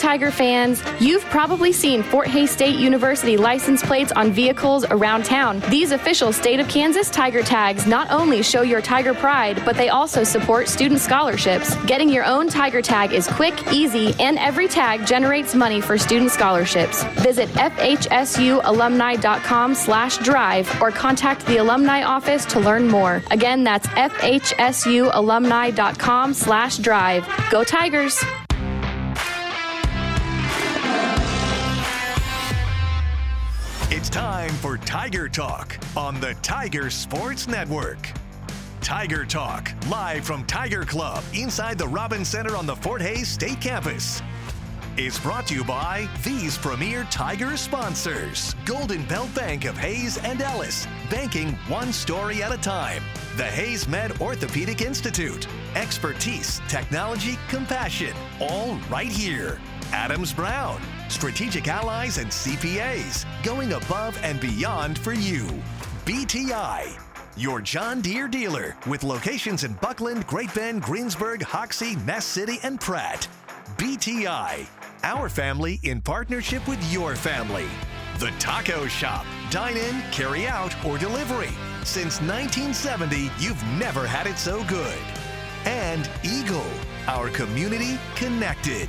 Tiger fans, you've probably seen Fort Hays State University license plates on vehicles around town. These official state of Kansas Tiger tags not only show your Tiger pride, but they also support student scholarships. Getting your own Tiger tag is quick, easy, and every tag generates money for student scholarships. Visit fhsualumni.com slash drive or contact the alumni office to learn more. Again, that's fhsualumni.com slash drive. Go Tigers! Time for Tiger Talk on the Tiger Sports Network. Tiger Talk, live from Tiger Club inside the Robin Center on the Fort Hays State Campus, is brought to you by these premier Tiger sponsors Golden Belt Bank of Hays and Ellis, banking one story at a time. The HaysMed Orthopedic Institute, expertise, technology, compassion, all right here. Adams Brown, strategic allies and CPAs, going above and beyond for you. BTI, your John Deere dealer with locations in Bucklin, Great Bend, Greensburg, Hoxie, Ness City, and Pratt. BTI, our family in partnership with your family. The Taco Shop, dine in, carry out, or delivery. Since 1970, you've never had it so good. And Eagle, our community connected.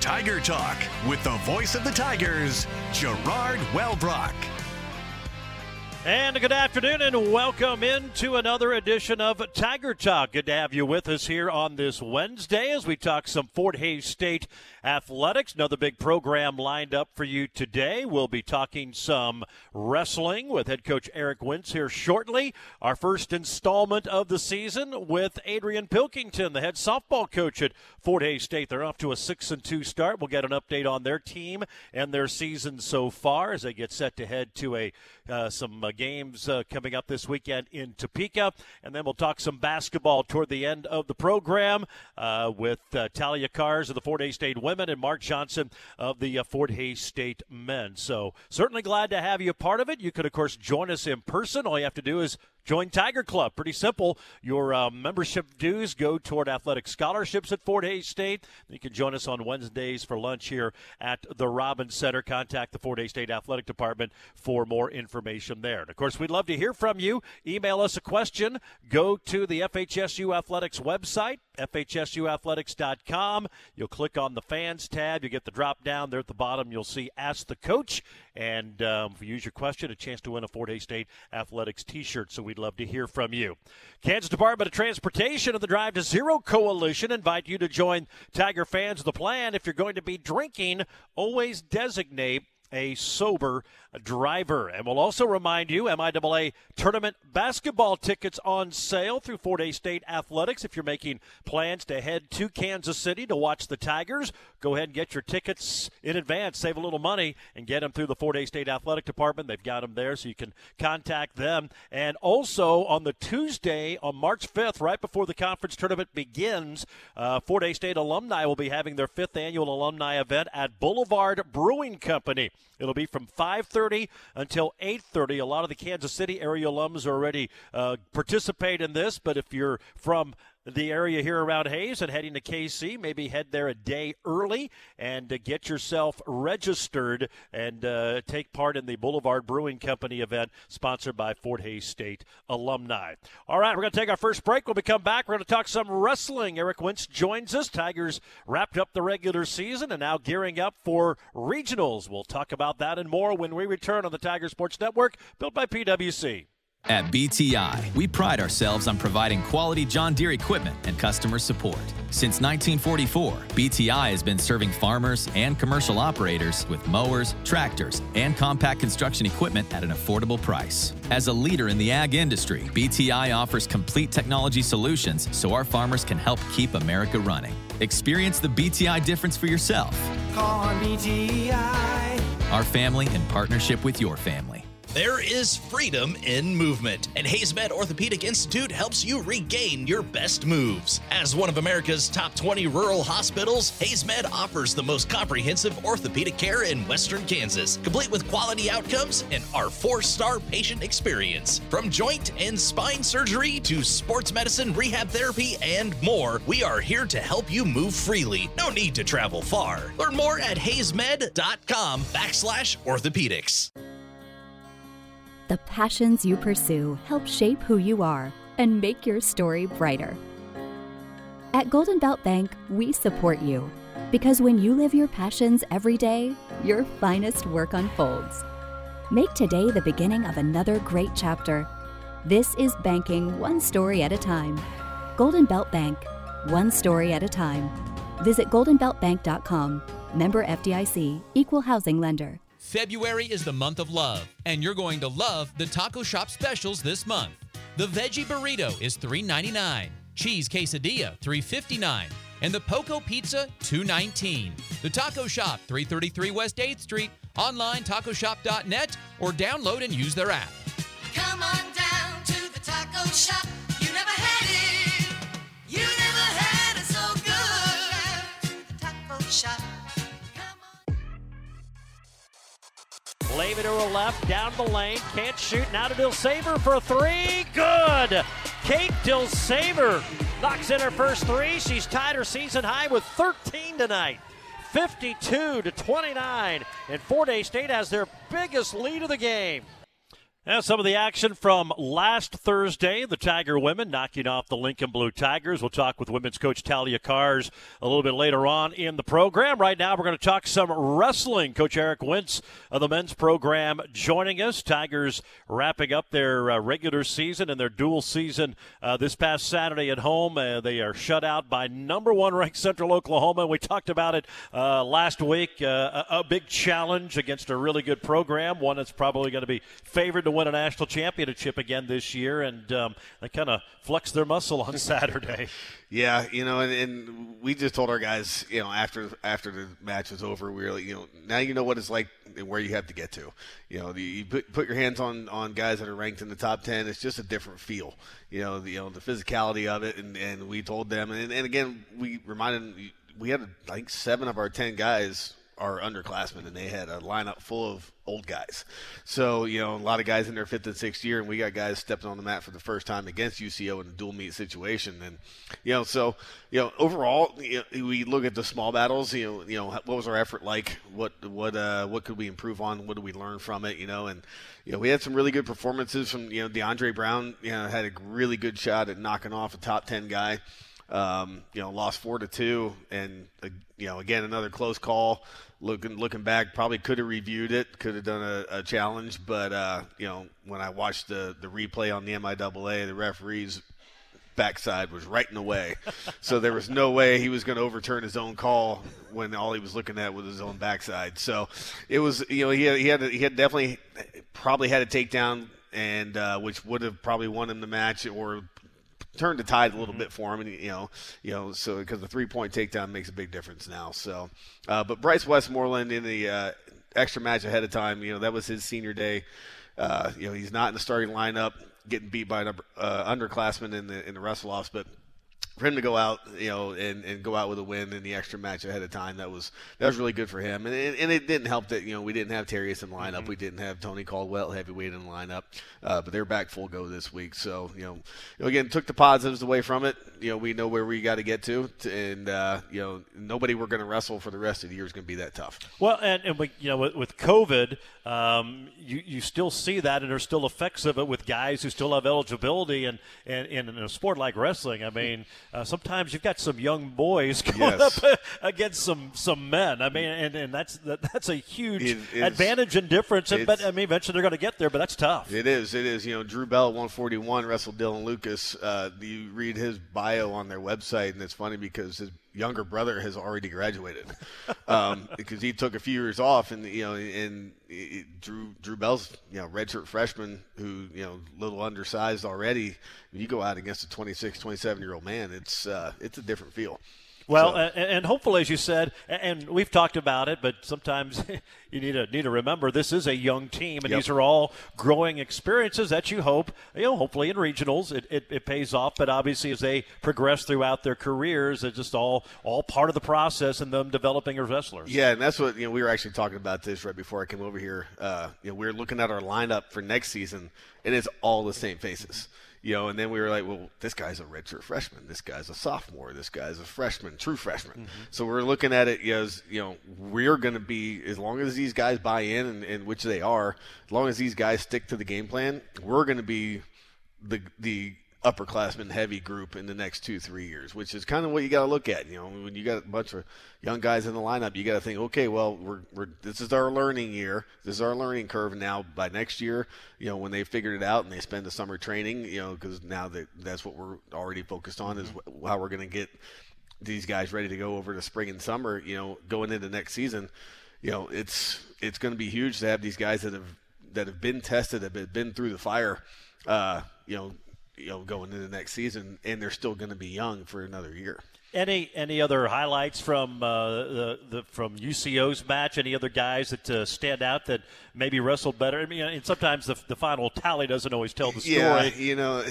Tiger Talk with the voice of the Tigers, Gerard Wellbrock. And good afternoon, and welcome into another edition of Tiger Talk. Good to have you with us here on this Wednesday as we talk some Fort Hays State athletics. Another big program lined up for you today. We'll be talking some wrestling with head coach Erik Wince here shortly. Our first installment of the season with Adrian Pilkington, the head softball coach at Fort Hays State. They're off to a six and two start. We'll get an update on their team and their season so far as they get set to head to a uh, some uh, games uh, coming up this weekend in Topeka, and then we'll talk some basketball toward the end of the program uh, with uh, Talia Kahrs of the Fort Hays State women and Mark Johnson of the Fort Hays State men. So certainly glad to have you a part of it. You could of course join us in person. All you have to do is Join Tiger Club. Pretty simple. Your uh, membership dues go toward athletic scholarships at Fort Hays State. You can join us on Wednesdays for lunch here at the Robbins Center. Contact the Fort Hays State Athletic Department for more information there. And of course, we'd love to hear from you. Email us a question. Go to the FHSU Athletics website, FHSUathletics.com. You'll click on the fans tab. You get the drop down there at the bottom. You'll see Ask the Coach. And um, if you use your question, a chance to win a Fort Hays State Athletics t shirt. So we'd love to hear from you. Kansas Department of Transportation and the Drive to Zero Coalition invite you to join Tiger fans the plan. If you're going to be drinking, always designate a sober driver. And we'll also remind you MIAA tournament basketball tickets on sale through Fort Hays State Athletics. If you're making plans to head to Kansas City to watch the Tigers, go ahead and get your tickets in advance, save a little money, and get them through the Fort Hays State Athletic Department. They've got them there, so you can contact them. And also on the Tuesday, on March 5th, right before the conference tournament begins, uh, Fort Hays State alumni will be having their fifth annual alumni event at Boulevard Brewing Company. It'll be from 5:30 until 8:30. A lot of the Kansas City area alums already uh, participate in this, but if you're from the area here around Hays and heading to KC, maybe head there a day early and uh, get yourself registered and uh, take part in the Boulevard Brewing Company event sponsored by Fort Hays State alumni. All right, we're going to take our first break. When we come back, we're going to talk some wrestling. Erik Wince joins us. Tigers wrapped up the regular season and now gearing up for regionals. We'll talk about that and more when we return on the Tiger Sports Network, built by PWC. At BTI, we pride ourselves on providing quality John Deere equipment and customer support. Since 1944, BTI has been serving farmers and commercial operators with mowers, tractors, and compact construction equipment at an affordable price. As a leader in the ag industry, BTI offers complete technology solutions so our farmers can help keep America running. Experience the BTI difference for yourself. Call BTI. Our family in partnership with your family. There is freedom in movement, and HaysMed Orthopedic Institute helps you regain your best moves. As one of America's top 20 rural hospitals, HaysMed offers the most comprehensive orthopedic care in western Kansas, complete with quality outcomes and our four star patient experience. From joint and spine surgery to sports medicine, rehab therapy, and more, we are here to help you move freely. No need to travel far. Learn more at haysmed.com backslash orthopedics. The passions you pursue help shape who you are and make your story brighter. At Golden Belt Bank, we support you because when you live your passions every day, your finest work unfolds. Make today the beginning of another great chapter. This is banking one story at a time. Golden Belt Bank, one story at a time. Visit goldenbeltbank.com. Member FDIC, equal housing lender. February is the month of love, and you're going to love the taco shop specials this month. The veggie burrito is $3.99, cheese quesadilla $3.59, and the poco pizza $2.19. The taco shop 333 West 8th Street, online tacoshop.net, or download and use their app. Come on down to the taco shop. You never had it. You never had it so good. The taco shop. Levy to her left, down the lane, can't shoot. Now to Dilsaver for a three. Good. Kate Dilsaver knocks in her first three. She's tied her season high with 13 tonight. 52 to 29, and Fort Hays State has their biggest lead of the game. Some of the action from last Thursday, the Tiger women knocking off the Lincoln Blue Tigers. We'll talk with women's coach Talia Kahrs a little bit later on in the program. Right now, we're going to talk some wrestling. Coach Erik Wince of the men's program joining us. Tigers wrapping up their uh, regular season and their dual season uh, this past Saturday at home. Uh, they are shut out by number one ranked Central Oklahoma. We talked about it uh, last week. Uh, a, a big challenge against a really good program, one that's probably going to be favored to win a national championship again this year, and um, they kind of flexed their muscle on Saturday. Yeah, you know, and, and, we just told our guys, you know, after after the match was over, we were like, you know, now you know what it's like and where you have to get to. You know, the, you put, put your hands on on guys that are ranked in the top ten. It's just a different feel. You know, the you know the physicality of it, and and we told them, and, and again, we reminded we had I think seven of our ten guys are underclassmen, and they had a lineup full of old guys. So, you know, a lot of guys in their fifth and sixth year, and we got guys stepping on the mat for the first time against UCO in a dual meet situation. And, you know, so, you know, overall, you know, we look at the small battles, you know, you know, what was our effort like? What, what, uh, what could we improve on? What did we learn from it? You know, and, you know, we had some really good performances from, you know, DeAndre Brown, you know, had a really good shot at knocking off a top 10 guy. Um, you know, lost four to two, and uh, you know, again another close call looking looking back, probably could have reviewed it, could have done a, a challenge, but uh, you know when I watched the the replay on the MIAA, the referee's backside was right in the way, so there was no way he was going to overturn his own call when all he was looking at was his own backside. So it was you know he had, he had he had definitely probably had a takedown and uh, which would have probably won him the match or turned the tide a little bit for him, and you know, you know, so because the three point takedown makes a big difference now. So, uh, but Bryce Westmoreland in the uh, extra match ahead of time, you know, that was his senior day. Uh, you know, he's not in the starting lineup, getting beat by an uh, underclassman in the in the wrestle offs, but for him to go out, you know, and, and go out with a win in the extra match ahead of time, that was that was really good for him. And, and it didn't help that you know we didn't have Terrius in the lineup, mm-hmm. we didn't have Tony Caldwell heavyweight in the lineup, uh, but they're back full go this week. So you know, you know, again, took the positives away from it. You know, we know where we got to get to, and uh, you know, nobody we're going to wrestle for the rest of the year is going to be that tough. Well, and, and we, you know, with, with COVID, um, you you still see that, and there's still effects of it with guys who still have eligibility, and and, and in a sport like wrestling, I mean, uh, sometimes you've got some young boys going yes. up against some some men. I mean, and, and that's that, that's a huge advantage and difference. And, but I mean, eventually they're going to get there, but that's tough. It is. It is. You know, Drew Bell 141 wrestled Dylan Lucas. Uh, you read his bio on their website, and it's funny because his younger brother has already graduated um, because he took a few years off, and you know, and Drew Drew Bell's you know redshirt freshman who you know little undersized already. you go out against a 26, 27 year old man, it's uh, it's a different feel. Well, So- and hopefully, as you said, and we've talked about it, but sometimes you need to need to remember this is a young team, and Yep. these are all growing experiences that you hope, you know, hopefully in regionals it, it, it pays off. But obviously, as they progress throughout their careers, it's just all all part of the process and them developing as wrestlers. Yeah, and that's what you know. We were actually talking about this right before I came over here. Uh, you know, we were looking at our lineup for next season, and it's all the same faces. You know, and then we were like, well, this guy's a redshirt freshman. This guy's a sophomore. This guy's a freshman, true freshman. Mm-hmm. So we're looking at it as you know, we're going to be as long as these guys buy in, and, and which they are, as long as these guys stick to the game plan, we're going to be the the upperclassmen heavy group in the next two three years, which is kind of what you got to look at. You know, when you got a bunch of young guys in the lineup, you got to think, okay, well, we're, we're this is our learning year, this is our learning curve. Now, by next year, you know, when they figured it out and they spend the summer training, you know, because now that that's what we're already focused on is wh- how we're going to get these guys ready to go over to spring and summer. You know, going into next season, you know, it's it's going to be huge to have these guys that have that have been tested, have been, been through the fire. Uh, you know, you know, going into the next season, and they're still going to be young for another year. Any any other highlights from uh, the, the from UCO's match? Any other guys that uh, stand out that maybe wrestled better? I mean, and sometimes the, the final tally doesn't always tell the story. Yeah, you know,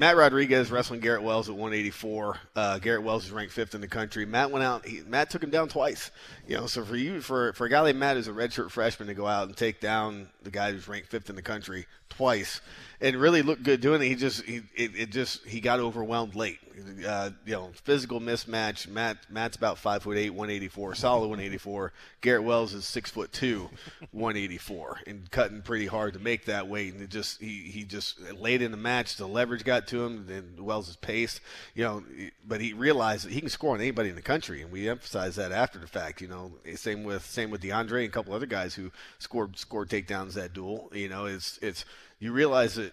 Matt Rodriguez wrestling Garrett Wells at 184. Uh, Garrett Wells is ranked fifth in the country. Matt went out. He, Matt took him down twice. You know, so for you, for for a guy like Matt who's a redshirt freshman to go out and take down the guy who's ranked fifth in the country twice and really looked good doing it, he just he it, it just he got overwhelmed late. Uh, you know, physical mismatch. Matt Matt's about five foot eight, 184, solid 184. Garrett Wells is six foot two, 184, and cutting pretty hard to make that weight. And it just he he just late in the match, the leverage got to him, and Wells' pace. You know, but he realized that he can score on anybody in the country, and we emphasize that after the fact. You know, same with same with DeAndre and a couple other guys who scored scored takedowns that duel. You know, it's it's you realize that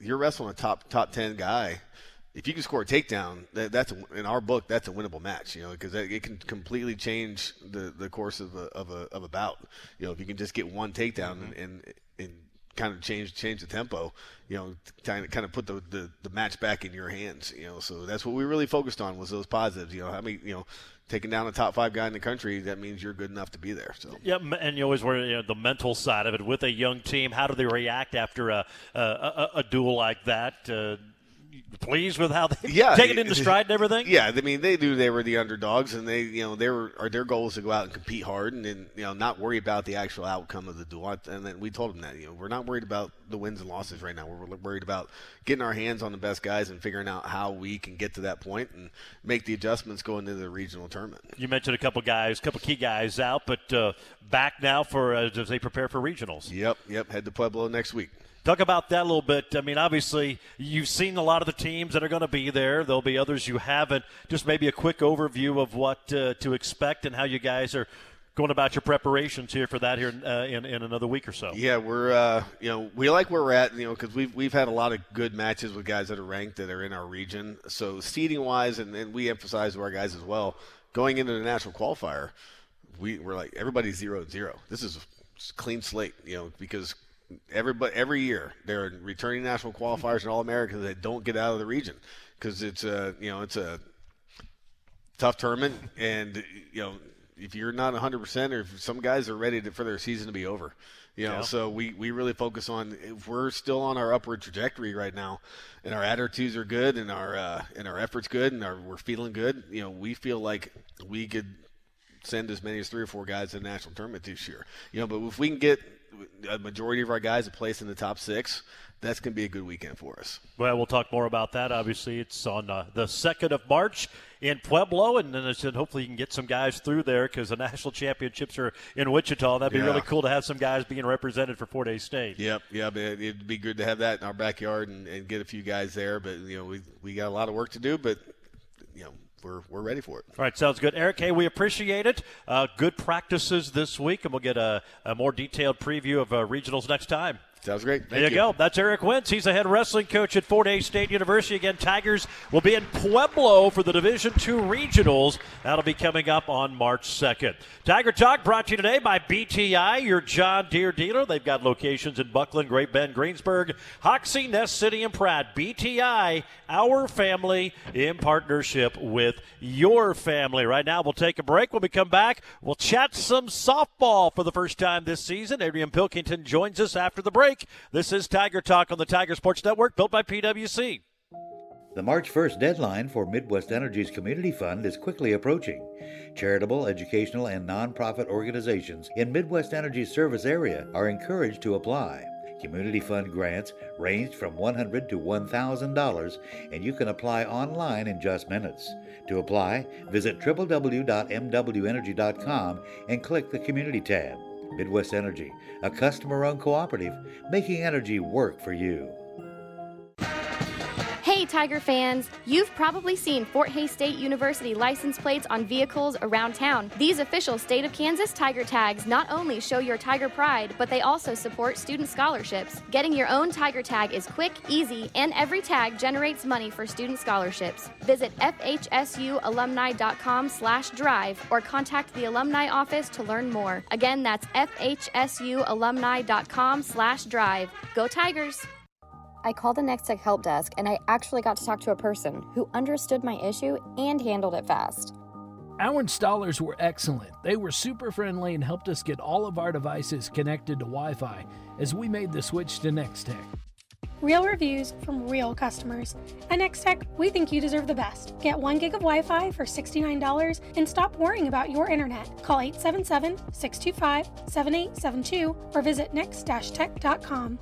you're wrestling a top top ten guy. If you can score a takedown, that, that's a, in our book that's a winnable match. You know, because it can completely change the, the course of a, of a of a bout. You know, if you can just get one takedown and, and and kind of change change the tempo, you know, kind of kind of put the, the the match back in your hands. You know, so that's what we really focused on was those positives. You know, I mean, you know, taking down a top five guy in the country, that means you're good enough to be there. So. Yeah, and you always worry you know, the mental side of it with a young team. How do they react after a a, a, a duel like that? Uh, pleased with how they yeah, take it into stride and everything. Yeah, I mean they knew they were the underdogs, and they you know they were or their goal was to go out and compete hard, and then you know not worry about the actual outcome of the duel. And then we told them that you know we're not worried about the wins and losses right now. We're worried about getting our hands on the best guys and figuring out how we can get to that point and make the adjustments going into the regional tournament. You mentioned a couple guys, a couple key guys out, but uh, back now for uh, as they prepare for regionals. Yep, yep. Head to Pueblo next week. Talk about that a little bit. I mean, obviously, you've seen a lot of the teams that are going to be there. There'll be others you haven't. Just maybe a quick overview of what uh, to expect and how you guys are going about your preparations here for that here uh, in, in another week or so. Yeah, we're uh, you know we like where we're at, you know, because we've we've had a lot of good matches with guys that are ranked that are in our region. So seeding wise, and, and we emphasize to our guys as well, going into the national qualifier, we we're like everybody's zero and zero. This is a clean slate, you know, because everybody every year there are returning national qualifiers and all Americans that don't get out of the region because it's a you know it's a tough tournament and you know if you're not 100% or if some guys are ready to, for their season to be over you know Yeah. so we, we really focus on if we're still on our upward trajectory right now and our attitudes are good and our uh, and our efforts good and our, we're feeling good you know we feel like we could send as many as three or four guys to the national tournament this year you know but if we can get a majority of our guys a place in the top six that's going to be a good weekend for us Well, we'll talk more about that. Obviously, it's on uh, the 2nd of March in Pueblo, and then I said hopefully you can get some guys through there because the national championships are in Wichita. That'd be Yeah. really cool to have some guys being represented for Fort Hays State. Yep, yep. It, it'd be good to have that in our backyard and, and get a few guys there. But you know, we we got a lot of work to do, but you know, we're we're ready for it. All right, sounds good. Erik, hey, we appreciate it. Uh, good practices this week, and we'll get a, a more detailed preview of uh, regionals next time. Sounds great. Thank there you, go. That's Erik Wince. He's the head wrestling coach at Fort Hays State University. Again, Tigers will be in Pueblo for the Division II regionals. That'll be coming up on March 2nd. Tiger Talk brought to you today by BTI, your John Deere dealer. They've got locations in Bucklin, Great Bend, Greensburg, Hoxie, Ness City, and Pratt. BTI, our family in partnership with your family. Right now, we'll take a break. When we come back, we'll chat some softball for the first time this season. Adrian Pilkington joins us after the break break. This is Tiger Talk on the Tiger Sports Network, built by PWC. The March 1st deadline for Midwest Energy's Community Fund is quickly approaching. Charitable, educational, and nonprofit organizations in Midwest Energy's service area are encouraged to apply. Community Fund grants range from 100 to $1,000, and you can apply online in just minutes. To apply, visit www.mwenergy.com and click the Community tab. Midwest Energy, a customer owned cooperative, making energy work for you. Hey, Tiger fans! You've probably seen Fort Hays State University license plates on vehicles around town. These official state of Kansas Tiger tags not only show your Tiger pride, but they also support student scholarships. Getting your own Tiger tag is quick, easy, and every tag generates money for student scholarships. Visit fhsualumni.com/drive or contact the alumni office to learn more. Again, that's fhsualumni.com/drive. Go Tigers! I called the Nex-Tech help desk and I actually got to talk to a person who understood my issue and handled it fast. Our installers were excellent. They were super friendly and helped us get all of our devices connected to Wi Fi as we made the switch to Nex-Tech. Real reviews from real customers. At Nex-Tech, we think you deserve the best. Get 1 gig of Wi Fi for $69 and stop worrying about your internet. Call 877 625 7872 or visit nex-tech.com.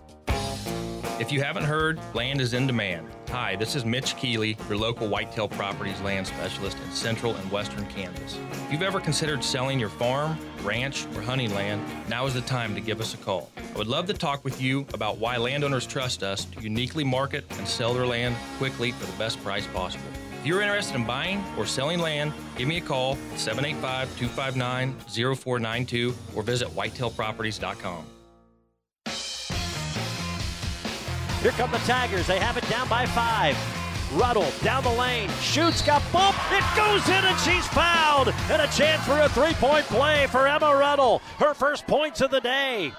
If you haven't heard, land is in demand. Hi, this is Mitch Keeley, your local whitetail properties land specialist in central and western Kansas. If you've ever considered selling your farm, ranch, or hunting land, now is the time to give us a call. I would love to talk with you about why landowners trust us to uniquely market and sell their land quickly for the best price possible. If you're interested in buying or selling land, give me a call at 785 259 0492 or visit whitetailproperties.com. Here come the Tigers. They have it down by five. Ruddle down the lane, shoots, got bumped. It goes in, and she's fouled. And a chance for a three point play for Emma Ruddle. Her first points of the day.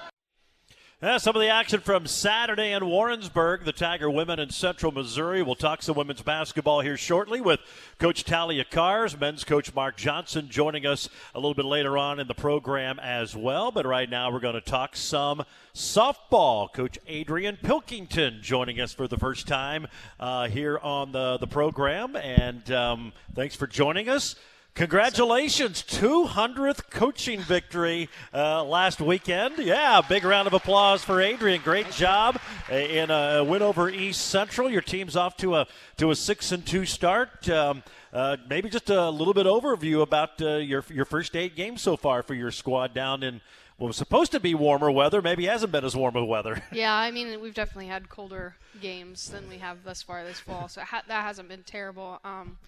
Uh, some of the action from Saturday in Warrensburg, the Tiger women in Central Missouri. We'll talk some women's basketball here shortly with Coach Talia Kahrs, men's coach Mark Johnson joining us a little bit later on in the program as well. But right now we're going to talk some softball. Coach Adrian Pilkington joining us for the first time uh, here on the, the program. And um, thanks for joining us. Congratulations, 200th coaching victory uh, last weekend. Yeah, big round of applause for Adrian. Great job in a win over East Central. Your team's off to a to a six and two start. Um, uh, maybe just a little bit overview about uh, your your first eight games so far for your squad down in what was supposed to be warmer weather. Maybe hasn't been as warm of weather. Yeah, I mean we've definitely had colder games than we have thus far this fall, so ha- that hasn't been terrible. Um,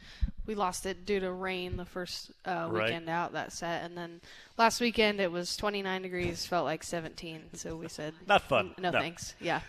we lost it due to rain the first uh, Right. weekend out that set, and then last weekend it was 29 degrees, felt like 17. So we said Not fun. No, No. thanks. Yeah.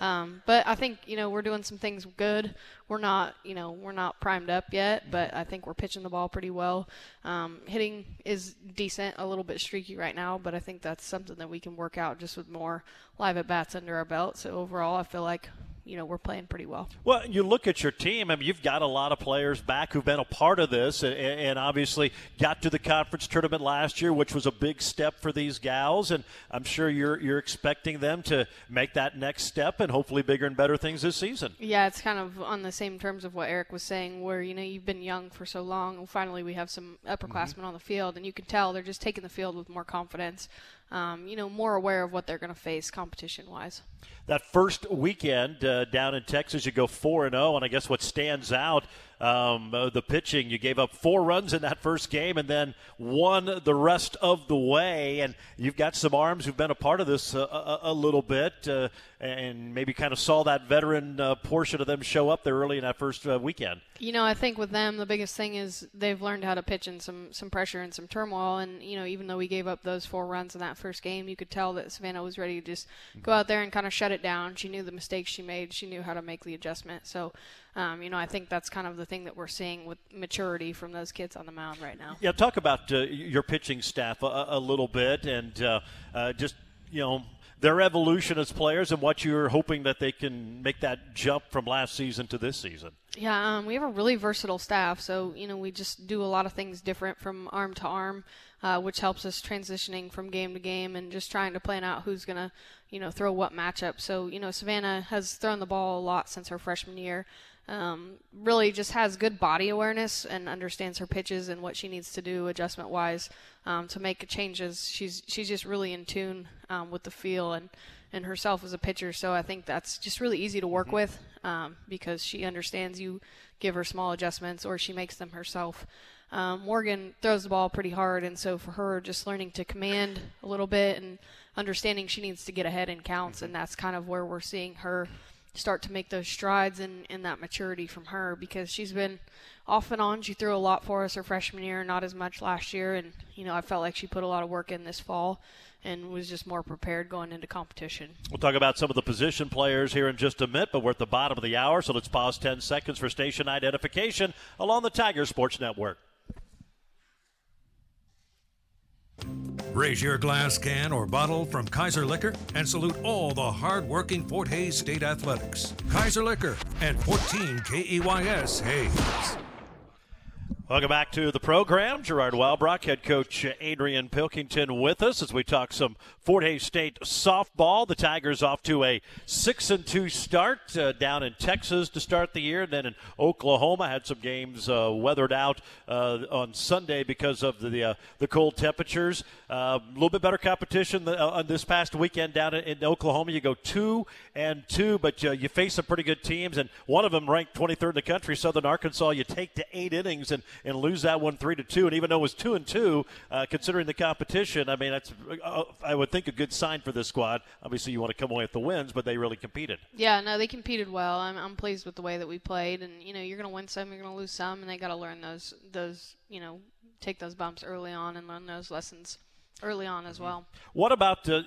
Um, but I think you know we're doing some things good. We're not you know we're not primed up yet, but I think we're pitching the ball pretty well. Um, hitting is decent, a little bit streaky right now, but I think that's something that we can work out just with more live at bats under our belt. So overall, I feel like you know we're playing pretty well. Well, you look at your team. I mean, you've got a lot of players back who've been a part of this, and, and obviously got to the conference tournament last year, which was a big step for these gals. And I'm sure you're you're expecting them to make that next step and hopefully bigger and better things this season. Yeah, it's kind of on the same terms of what Erik was saying, where you know you've been young for so long, and finally we have some upperclassmen mm-hmm. on the field, and you can tell they're just taking the field with more confidence. Um, you know, more aware of what they're going to face competition-wise. That first weekend uh, down in Texas, you go four and zero, and I guess what stands out um, uh, the pitching. You gave up four runs in that first game and then won the rest of the way. And you've got some arms who've been a part of this uh, a, a, little bit uh, and maybe kind of saw that veteran uh, portion of them show up there early in that first uh, weekend. You know, I think with them, the biggest thing is they've learned how to pitch in some, some pressure and some turmoil. And, you know, even though we gave up those four runs in that first game, you could tell that Savannah was ready to just go out there and kind of shut it down. She knew the mistakes she made, she knew how to make the adjustment. So, um, you know, I think that's kind of the thing that we're seeing with maturity from those kids on the mound right now. Yeah, talk about uh, your pitching staff a, a little bit and uh, uh, just, you know, their evolution as players and what you're hoping that they can make that jump from last season to this season. Yeah, um, we have a really versatile staff, so you know we just do a lot of things different from arm to arm, uh, which helps us transitioning from game to game and just trying to plan out who's gonna, you know, throw what matchup. So you know Savannah has thrown the ball a lot since her freshman year. Um, really just has good body awareness and understands her pitches and what she needs to do adjustment wise um, to make changes. She's she's just really in tune um, with the feel and and herself as a pitcher. So I think that's just really easy to work mm-hmm. with um, because she understands you give her small adjustments or she makes them herself. Um, Morgan throws the ball pretty hard, and so for her, just learning to command a little bit and understanding she needs to get ahead in counts, and that's kind of where we're seeing her start to make those strides and, and that maturity from her because she's been off and on. She threw a lot for us her freshman year, not as much last year. And, you know, I felt like she put a lot of work in this fall and was just more prepared going into competition. We'll talk about some of the position players here in just a minute, but we're at the bottom of the hour, so let's pause 10 seconds for station identification along the Tiger Sports Network. Raise your glass can or bottle from Kaiser Liquor and salute all the hard-working Fort Hays State Athletics. Kaiser Liquor and 14 KAYS Hays. Welcome back to the program. Gerard Wellbrock, head coach Adrian Pilkington with us as we talk some Fort Hays State softball. The Tigers off to a six and two start uh, down in Texas to start the year, then in Oklahoma had some games uh, weathered out uh, on Sunday because of the uh, the cold temperatures. Uh, a little bit better competition uh, on this past weekend down in, in, Oklahoma. You go two and two, but you face some pretty good teams, and one of them ranked 23rd in the country, Southern Arkansas. You take to eight innings and and lose that one three to two. And even though it was two and two, uh, considering the competition, I mean that's uh, I would think a good sign for this squad. Obviously, you want to come away with the wins, but they really competed. Yeah, no, they competed well. I'm, I'm pleased with the way that we played, and you know you're going to win some, you're going to lose some, and they got to learn those those you know take those bumps early on and learn those lessons early on as well. What about uh,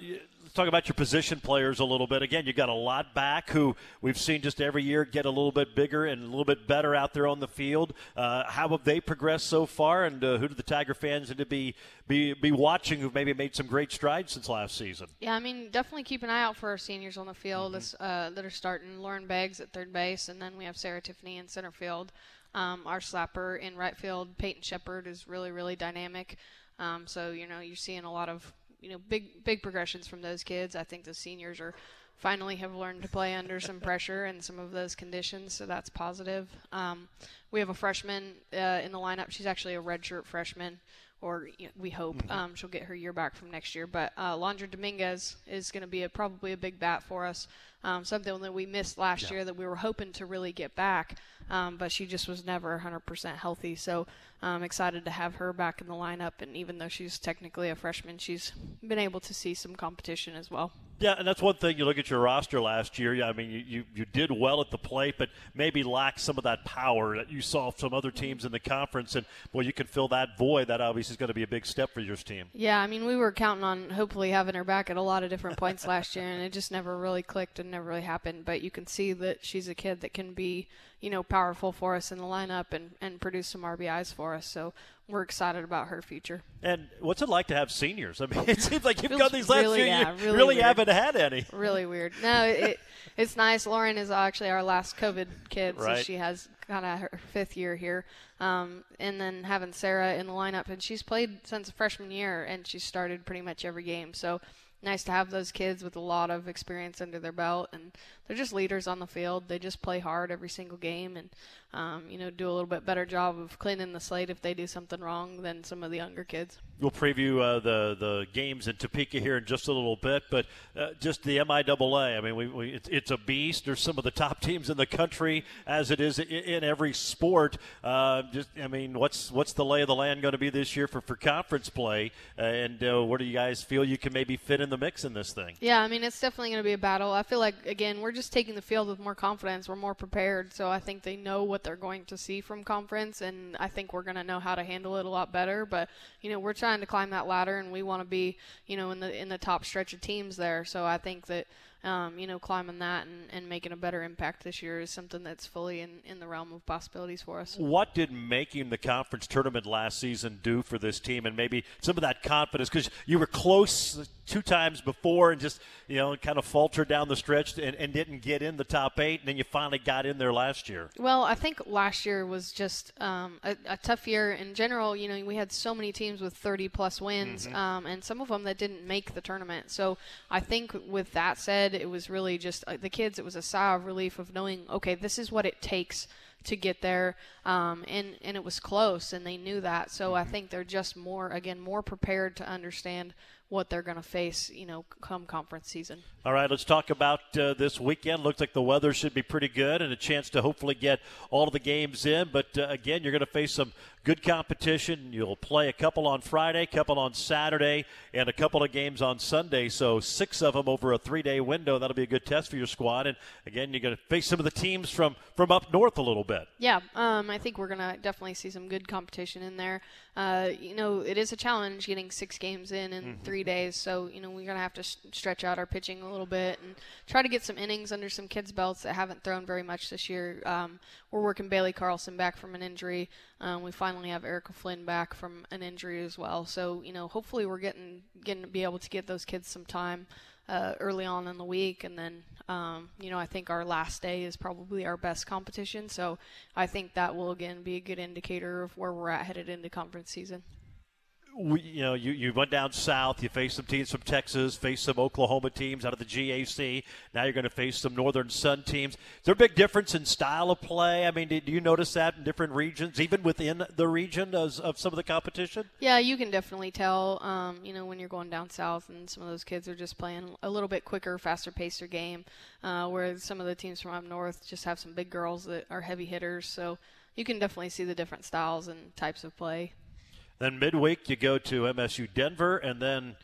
let's talk about your position players a little bit. Again, you got a lot back who we've seen just every year get a little bit bigger and a little bit better out there on the field. Uh, how have they progressed so far, and uh, who do the Tiger fans need to be be be watching who've maybe made some great strides since last season? Yeah, I mean, definitely keep an eye out for our seniors on the field mm-hmm. uh, that are starting. Lauren Beggs at third base, and then we have Sarah Tiffany in center field. Um, our slapper in right field, Peyton Shepard, is really really dynamic. Um, so you know you're seeing a lot of you know big big progressions from those kids. I think the seniors are finally have learned to play under some pressure and some of those conditions, so that's positive. Um, we have a freshman uh, in the lineup. She's actually a redshirt freshman, or you know, we hope mm-hmm. um, she'll get her year back from next year. But uh, Londra Dominguez is going to be a, probably a big bat for us. Um, something that we missed last yeah. year that we were hoping to really get back, um, but she just was never 100% healthy. So I'm excited to have her back in the lineup. And even though she's technically a freshman, she's been able to see some competition as well. Yeah, and that's one thing. You look at your roster last year. Yeah, I mean, you, you, you did well at the plate, but maybe lacked some of that power that you saw from other teams in the conference. And well, you can fill that void. That obviously is going to be a big step for your team. Yeah, I mean, we were counting on hopefully having her back at a lot of different points last year, and it just never really clicked and never really happened. But you can see that she's a kid that can be you know, powerful for us in the lineup and, and produce some RBIs for us. So we're excited about her future. And what's it like to have seniors? I mean, it seems like you've got these last really, few yeah, years. Really, really haven't had any. Really weird. No, it, it's nice. Lauren is actually our last COVID kid, right. so she has kind of her fifth year here. Um, and then having Sarah in the lineup, and she's played since freshman year, and she started pretty much every game. So nice to have those kids with a lot of experience under their belt and they're just leaders on the field they just play hard every single game and um, you know, do a little bit better job of cleaning the slate if they do something wrong than some of the younger kids. We'll preview uh, the the games in Topeka here in just a little bit, but uh, just the MIAA. I mean, we, we, it's, it's, a beast. There's some of the top teams in the country, as it is in, in every sport. Uh, just, I mean, what's what's the lay of the land going to be this year for, for conference play? Uh, and uh, where do you guys feel you can maybe fit in the mix in this thing? Yeah, I mean, it's definitely going to be a battle. I feel like again, we're just taking the field with more confidence. We're more prepared, so I think they know what they're going to see from conference, and I think we're going to know how to handle it a lot better. But you know, we're trying to climb that ladder, and we want to be, you know, in the in the top stretch of teams there. So I think that um, you know, climbing that and, and making a better impact this year is something that's fully in, in the realm of possibilities for us. What did making the conference tournament last season do for this team and maybe some of that confidence? Because you were close two times before and just, you know, kind of faltered down the stretch and, and didn't get in the top eight, and then you finally got in there last year. Well, I think last year was just um, a, a, tough year in general. You know, we had so many teams with 30 plus wins, mm-hmm. um, and some of them that didn't make the tournament. So I think with that said, it was really just uh, the kids. It was a sigh of relief of knowing, okay, this is what it takes to get there, um, and and it was close, and they knew that. So I mm-hmm. think they're just more again more prepared to understand what they're going to face, you know, come conference season. All right, let's talk about uh, this weekend. Looks like the weather should be pretty good and a chance to hopefully get all of the games in. But uh, again, you're going to face some good competition. You'll play a couple on Friday, a couple on Saturday, and a couple of games on Sunday. So six of them over a three-day window. That'll be a good test for your squad. And again, you're going to face some of the teams from from up north a little bit. Yeah, um, I think we're going to definitely see some good competition in there. Uh, you know, it is a challenge getting six games in in mm-hmm. three days. So you know, we're to have to sh- stretch out our pitching a little bit and try to get some innings under some kids' belts that haven't thrown very much this year. Um, we're working Bailey Carlson back from an injury. Um, we finally have Erica Flynn back from an injury as well. So you know, hopefully we're getting getting to be able to get those kids some time uh, early on in the week, and then um, you know I think our last day is probably our best competition. So I think that will again be a good indicator of where we're at headed into conference season we, you know, you, you went down south. You faced some teams from Texas, faced some Oklahoma teams out of the GAC. Now you're going to face some Northern Sun teams. Is there a big difference in style of play? I mean, do you notice that in different regions, even within the region of, of some of the competition? Yeah, you can definitely tell. Um, you know, when you're going down south, and some of those kids are just playing a little bit quicker, faster pacer game, uh, where some of the teams from up north just have some big girls that are heavy hitters. So you can definitely see the different styles and types of play. Then midweek, you go to MSU Denver, and then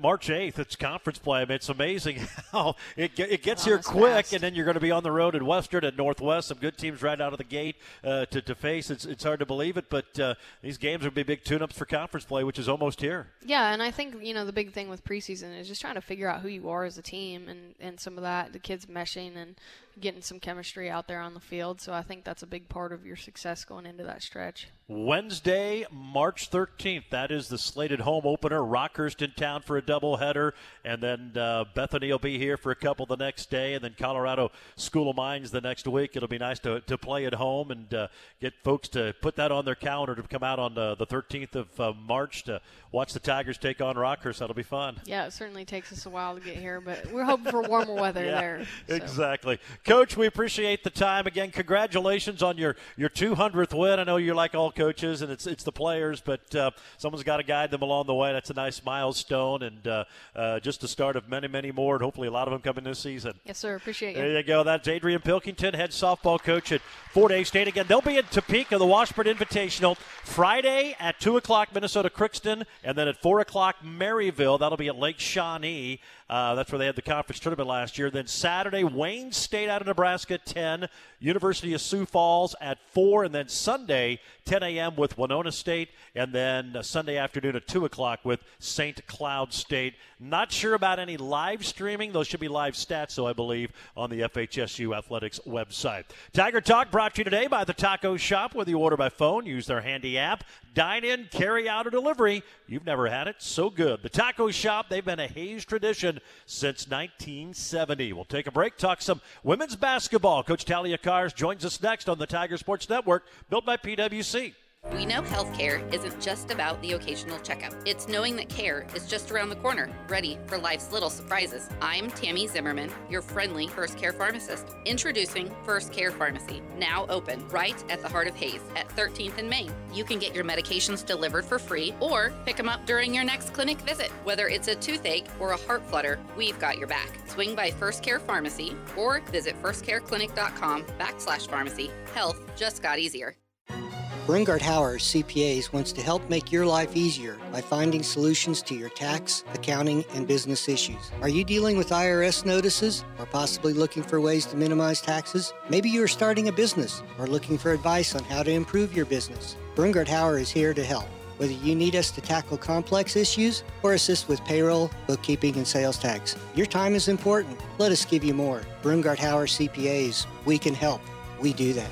March 8th, it's conference play. I mean, it's amazing how it, it gets oh, here quick, fast. and then you're going to be on the road at Western and Northwest. Some good teams right out of the gate uh, to, to face. It's, it's hard to believe it, but uh, these games will be big tune ups for conference play, which is almost here. Yeah, and I think, you know, the big thing with preseason is just trying to figure out who you are as a team and, and some of that, the kids meshing and getting some chemistry out there on the field. So I think that's a big part of your success going into that stretch. Wednesday, March 13th. That is the slated home opener. Rockhurst in town for a doubleheader, and then uh, Bethany will be here for a couple the next day, and then Colorado School of Mines the next week. It'll be nice to, to play at home and uh, get folks to put that on their calendar to come out on the, the 13th of uh, March to watch the Tigers take on Rockhurst. That'll be fun. Yeah, it certainly takes us a while to get here, but we're hoping for warmer weather yeah, there. So. Exactly. Coach, we appreciate the time. Again, congratulations on your, your 200th win. I know you're like all coaches, and it's it's the players, but uh, someone's got to guide them along the way. That's a nice milestone, and uh, uh, just the start of many, many more, and hopefully a lot of them coming this season. Yes, sir. Appreciate you. There you go. That's Adrian Pilkington, head softball coach at Fort Hays State. Again, they'll be in Topeka, the Washburn Invitational, Friday at 2 o'clock, Minnesota Crookston, and then at 4 o'clock, Maryville. That'll be at Lake Shawnee. Uh, that's where they had the conference tournament last year. Then Saturday, Wayne State of Nebraska, 10. University of Sioux Falls at 4. And then Sunday, 10 a.m. with Winona State. And then uh, Sunday afternoon at 2 o'clock with St. Cloud State. Not sure about any live streaming. Those should be live stats, so I believe, on the FHSU Athletics website. Tiger Talk brought to you today by the Taco Shop. Whether you order by phone, use their handy app, dine in, carry out, or delivery, you've never had it so good. The Taco Shop, they've been a Hays tradition since 1970. We'll take a break, talk some women's basketball. Coach Talia Kahrs joins us next on the Tiger Sports Network, built by PWC. We know healthcare isn't just about the occasional checkup. It's knowing that care is just around the corner, ready for life's little surprises. I'm Tammy Zimmerman, your friendly First Care pharmacist. Introducing First Care Pharmacy, now open right at the heart of Hays at 13th and Main. You can get your medications delivered for free or pick them up during your next clinic visit. Whether it's a toothache or a heart flutter, we've got your back. Swing by First Care Pharmacy or visit firstcareclinic.com backslash pharmacy. Health just got easier. Brungard Howard CPAs wants to help make your life easier by finding solutions to your tax, accounting, and business issues. Are you dealing with IRS notices or possibly looking for ways to minimize taxes? Maybe you are starting a business or looking for advice on how to improve your business. Brungard Howard is here to help. Whether you need us to tackle complex issues or assist with payroll, bookkeeping, and sales tax, your time is important. Let us give you more. Brungard Howard CPAs, we can help. We do that.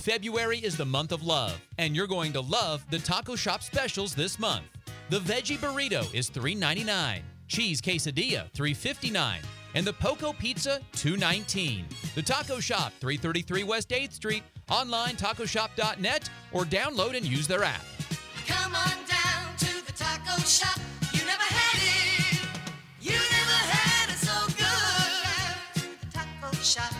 February is the month of love, and you're going to love the taco shop specials this month. The veggie burrito is $3.99, cheese quesadilla $3.59, and the Poco Pizza $2.19. The Taco Shop, 333 West 8th Street, online tacoshop.net, or download and use their app. Come on down to the taco shop. You never had it. You never had it so good. Taco shop.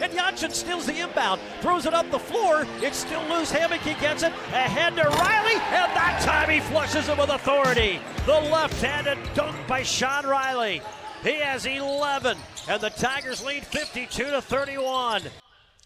And Janssen steals the inbound, throws it up the floor. It's still loose. Hammocky gets it ahead to Riley, and that time he flushes it with authority. The left-handed dunk by Sean Riley. He has 11, and the Tigers lead 52 to 31.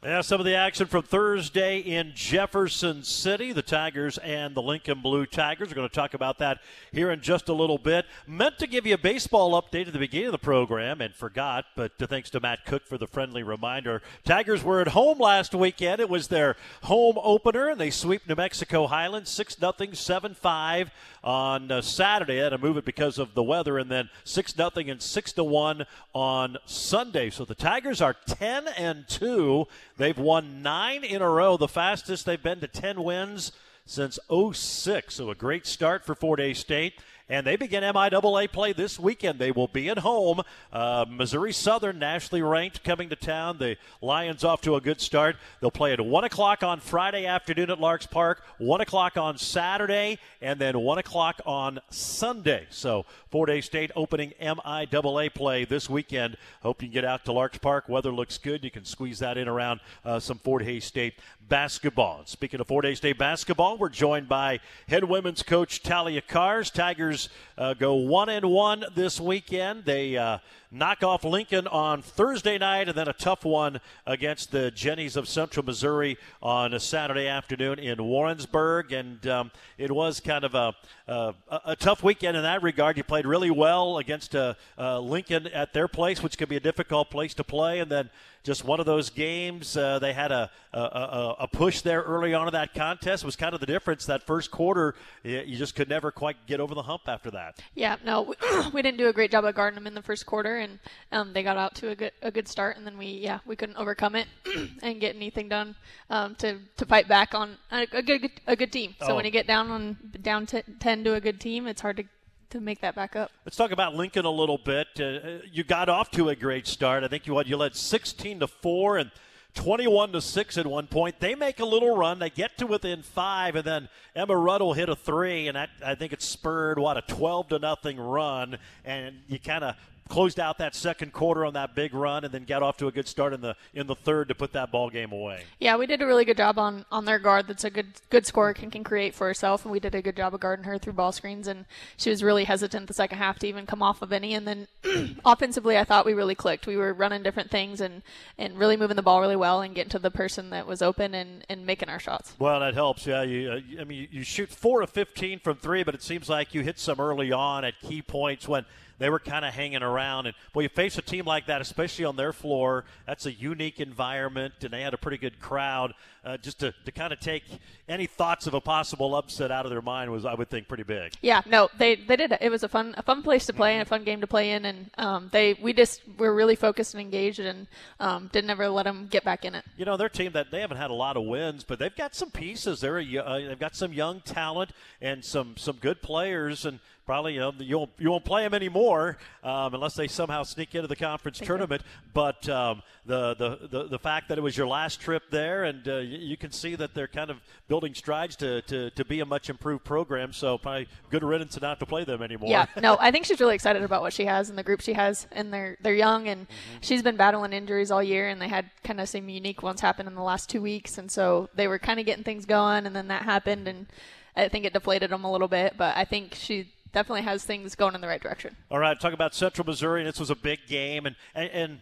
Yeah, some of the action from Thursday in Jefferson City. The Tigers and the Lincoln Blue Tigers. We're going to talk about that here in just a little bit. Meant to give you a baseball update at the beginning of the program and forgot, but uh, thanks to Matt Cook for the friendly reminder. Tigers were at home last weekend. It was their home opener, and they sweep New Mexico Highlands 6 0, 7 5 on uh, Saturday. Had to move it because of the weather, and then 6 nothing and 6 to 1 on Sunday. So the Tigers are 10 and 2. They've won nine in a row, the fastest they've been to 10 wins since 06. So a great start for Fort Hays State. And they begin MIAA play this weekend. They will be at home. Uh, Missouri Southern, nationally ranked, coming to town. The Lions off to a good start. They'll play at 1 o'clock on Friday afternoon at Larks Park, 1 o'clock on Saturday, and then 1 o'clock on Sunday. So Fort Hays State opening MIAA play this weekend. Hope you can get out to Larks Park. Weather looks good. You can squeeze that in around uh, some Fort Hays State basketball. Speaking of Fort Hays State basketball, we're joined by head women's coach Talia Kahrs. Tigers uh, go one and one this weekend. They uh, knock off Lincoln on Thursday night, and then a tough one against the Jennies of Central Missouri on a Saturday afternoon in Warrensburg. And um, it was kind of a, a, a tough weekend in that regard. You played really well against uh, uh, Lincoln at their place, which could be a difficult place to play, and then just one of those games. Uh, they had a, a, a, push there early on in that contest. It was kind of the difference. That first quarter, you just could never quite get over the hump after that. Yeah, no, we didn't do a great job of guarding them in the first quarter, and um, they got out to a good a good start, and then we yeah we couldn't overcome it and get anything done um, to to fight back on a, a good a good team. So Oh. when you get down on down to ten to a good team, it's hard to to make that back up. Let's talk about Lincoln a little bit. Uh, you got off to a great start. I think you what you led 16 to four and 21 to six at one point. They make a little run. They get to within five, and then Emma Ruddle hit a three, and that, I think it spurred what a 12 to nothing run, and you kind of closed out that second quarter on that big run, and then got off to a good start in the in the third to put that ball game away. Yeah, we did a really good job on, on their guard. That's a good good scorer can can create for herself, and we did a good job of guarding her through ball screens. And she was really hesitant the second half to even come off of any. And then offensively, I thought we really clicked. We were running different things and and really moving the ball really well and getting to the person that was open and, and making our shots. Well, that helps. Yeah, you. Uh, I mean, you shoot four of fifteen from three, but it seems like you hit some early on at key points when they were kind of hanging around. And well, you face a team like that, especially on their floor. That's a unique environment, and they had a pretty good crowd. Uh, just to, to kind of take any thoughts of a possible upset out of their mind was, I would think, pretty big. Yeah, no, they they did. It was a fun a fun place to play and a fun game to play in, and um, they we just were really focused and engaged, and um, didn't ever let them get back in it. You know, their team that they haven't had a lot of wins, but they've got some pieces. They're a, uh, they've got some young talent and some some good players, and probably you know you won't you won't play them anymore um, unless they somehow sneak into the conference tournament. But um, the, the, the the fact that it was your last trip there, and uh, you, you can see that they're kind of building strides to, to, to be a much improved program. So probably good riddance to not to play them anymore. Yeah, no, I think she's really excited about what she has and the group she has, and they're they're young, and she's been battling injuries all year, and they had kind of some unique ones happen in the last two weeks, and so they were kind of getting things going, and then that happened, and I think it deflated them a little bit, but I think she definitely has things going in the right direction. All right, talk about Central Missouri. and This was a big game, and and. and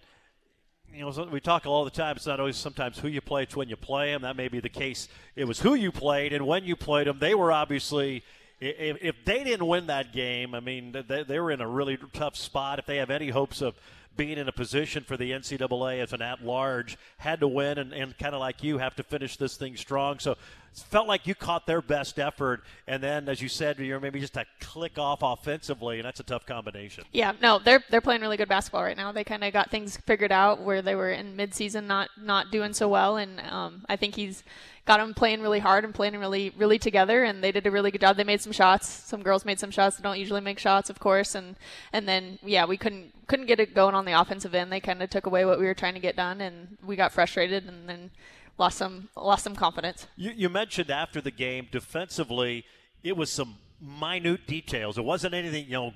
you know, we talk all the time. It's not always sometimes who you play; it's when you play them. That may be the case. It was who you played and when you played them. They were obviously, if, they didn't win that game, I mean, they, they were in a really tough spot. If they have any hopes of being in a position for the NCAA as an at-large, had to win and, and kind of like you have to finish this thing strong. So felt like you caught their best effort, and then as you said, you're maybe just a click off offensively, and that's a tough combination. Yeah, no, they're they're playing really good basketball right now. They kind of got things figured out where they were in midseason not not doing so well, and um, I think he's got them playing really hard and playing really really together. And they did a really good job. They made some shots. Some girls made some shots. They don't usually make shots, of course. And and then yeah, we couldn't couldn't get it going on the offensive end. They kind of took away what we were trying to get done, and we got frustrated, and then lost some lost some confidence. You, you mentioned after the game defensively, it was some minute details. It wasn't anything you know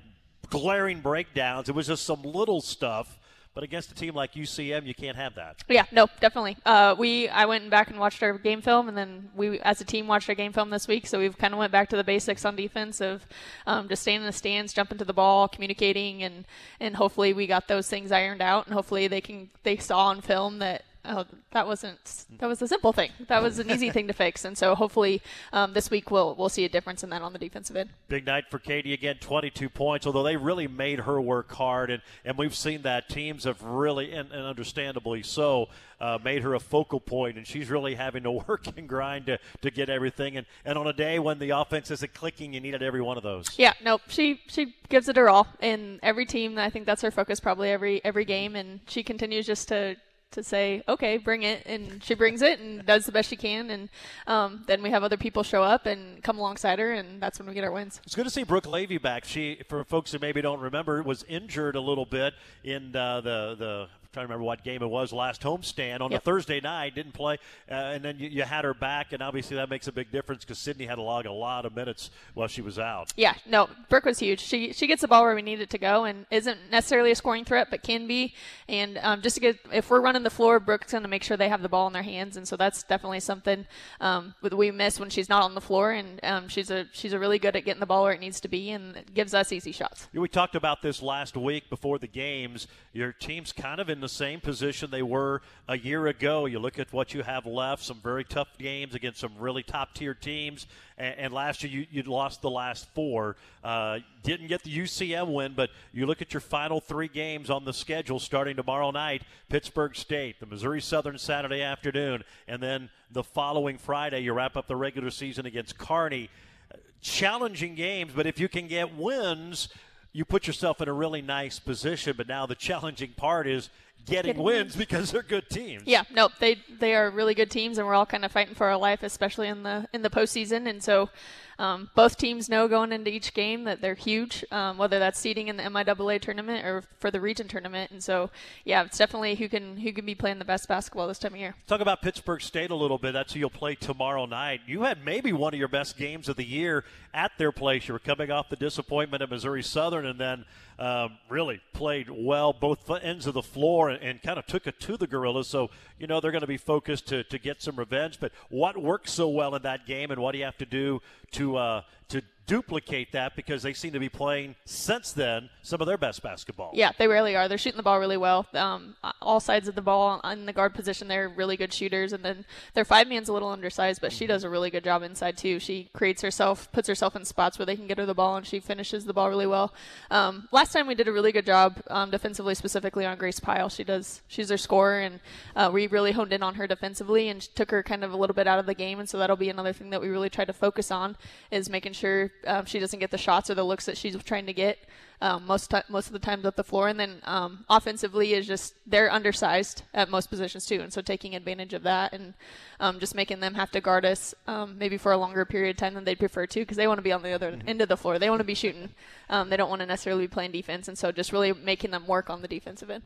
glaring breakdowns. It was just some little stuff. But against a team like UCM, you can't have that. Yeah, no, definitely. Uh, we I went back and watched our game film, and then we as a team watched our game film this week. So we've kind of went back to the basics on defense of um, just staying in the stands, jumping to the ball, communicating, and and hopefully we got those things ironed out, and hopefully they can they saw on film that oh, that wasn't that was a simple thing. That was an easy thing to fix, and so hopefully um, this week we'll we'll see a difference in that on the defensive end. Big night for Katie again, 22 points. Although they really made her work hard, and, and we've seen that teams have really and, and understandably so uh, made her a focal point, and she's really having to work and grind to, to get everything. And and on a day when the offense isn't clicking, you needed every one of those. Yeah, nope. She she gives it her all, and every team. I think that's her focus probably every every game, and she continues just to to say, okay, bring it, and she brings it and does the best she can, and um, then we have other people show up and come alongside her, and that's when we get our wins. It's good to see Brooke Levy back. She, for folks who maybe don't remember, was injured a little bit in uh, the the trying to remember what game it was last homestand on Yep. a Thursday night. Didn't play, uh, and then you, you had her back, and obviously that makes a big difference because Sydney had to log a lot of minutes while she was out. Yeah, no, Brooke was huge. She she gets the ball where we need it to go, and isn't necessarily a scoring threat, but can be. And um, just to get, if we're running the floor, Brooke's going to make sure they have the ball in their hands, and so that's definitely something um, that we miss when she's not on the floor. And um, she's a she's a really good at getting the ball where it needs to be, and it gives us easy shots. We talked about this last week before the games. Your team's kind of in the same position they were a year ago. You look at what you have left, some very tough games against some really top tier teams. And, and last year you, you lost the last four. Uh, didn't get the UCM win, but you look at your final three games on the schedule starting tomorrow night Pittsburgh State, the Missouri Southern Saturday afternoon, and then the following Friday you wrap up the regular season against Kearney challenging games, but if you can get wins, you put yourself in a really nice position. But now the challenging part is getting, Getting wins because they're good teams. Yeah, no, they they are really good teams, and we're all kind of fighting for our life, especially in the in the postseason. And so, um, both teams know going into each game that they're huge, um, whether that's seeding in the MIAA tournament or for the region tournament. And so, yeah, it's definitely who can who can be playing the best basketball this time of year. Talk about Pittsburgh State a little bit. That's who you'll play tomorrow night. You had maybe one of your best games of the year at their place. You were coming off the disappointment at Missouri Southern, and then um, really played well both ends of the floor and, and kind of took it to the Gorillas. So you know they're going to be focused to, to get some revenge. But what worked so well in that game, and what do you have to do to uh, to duplicate that because they seem to be playing since then some of their best basketball. Yeah, they really are. They're shooting the ball really well. Um, all sides of the ball in the guard position, they're really good shooters. And then their five man's a little undersized, but she does a really good job inside too. She creates herself, puts herself in spots where they can get her the ball, and she finishes the ball really well. Um, last time we did a really good job um, defensively, specifically on Grace Pyle. She does. She's their scorer, and uh, we really honed in on her defensively and took her kind of a little bit out of the game. And so that'll be another thing that we really try to focus on is making sure um, she doesn't get the shots or the looks that she's trying to get um, most t- most of the times up the floor. And then um, offensively is just they're undersized at most positions too, and so taking advantage of that and um, just making them have to guard us um, maybe for a longer period of time than they'd prefer to because they want to be on the other Mm-hmm. end of the floor. They want to be shooting. Um, they don't want to necessarily be playing defense, and so just really making them work on the defensive end.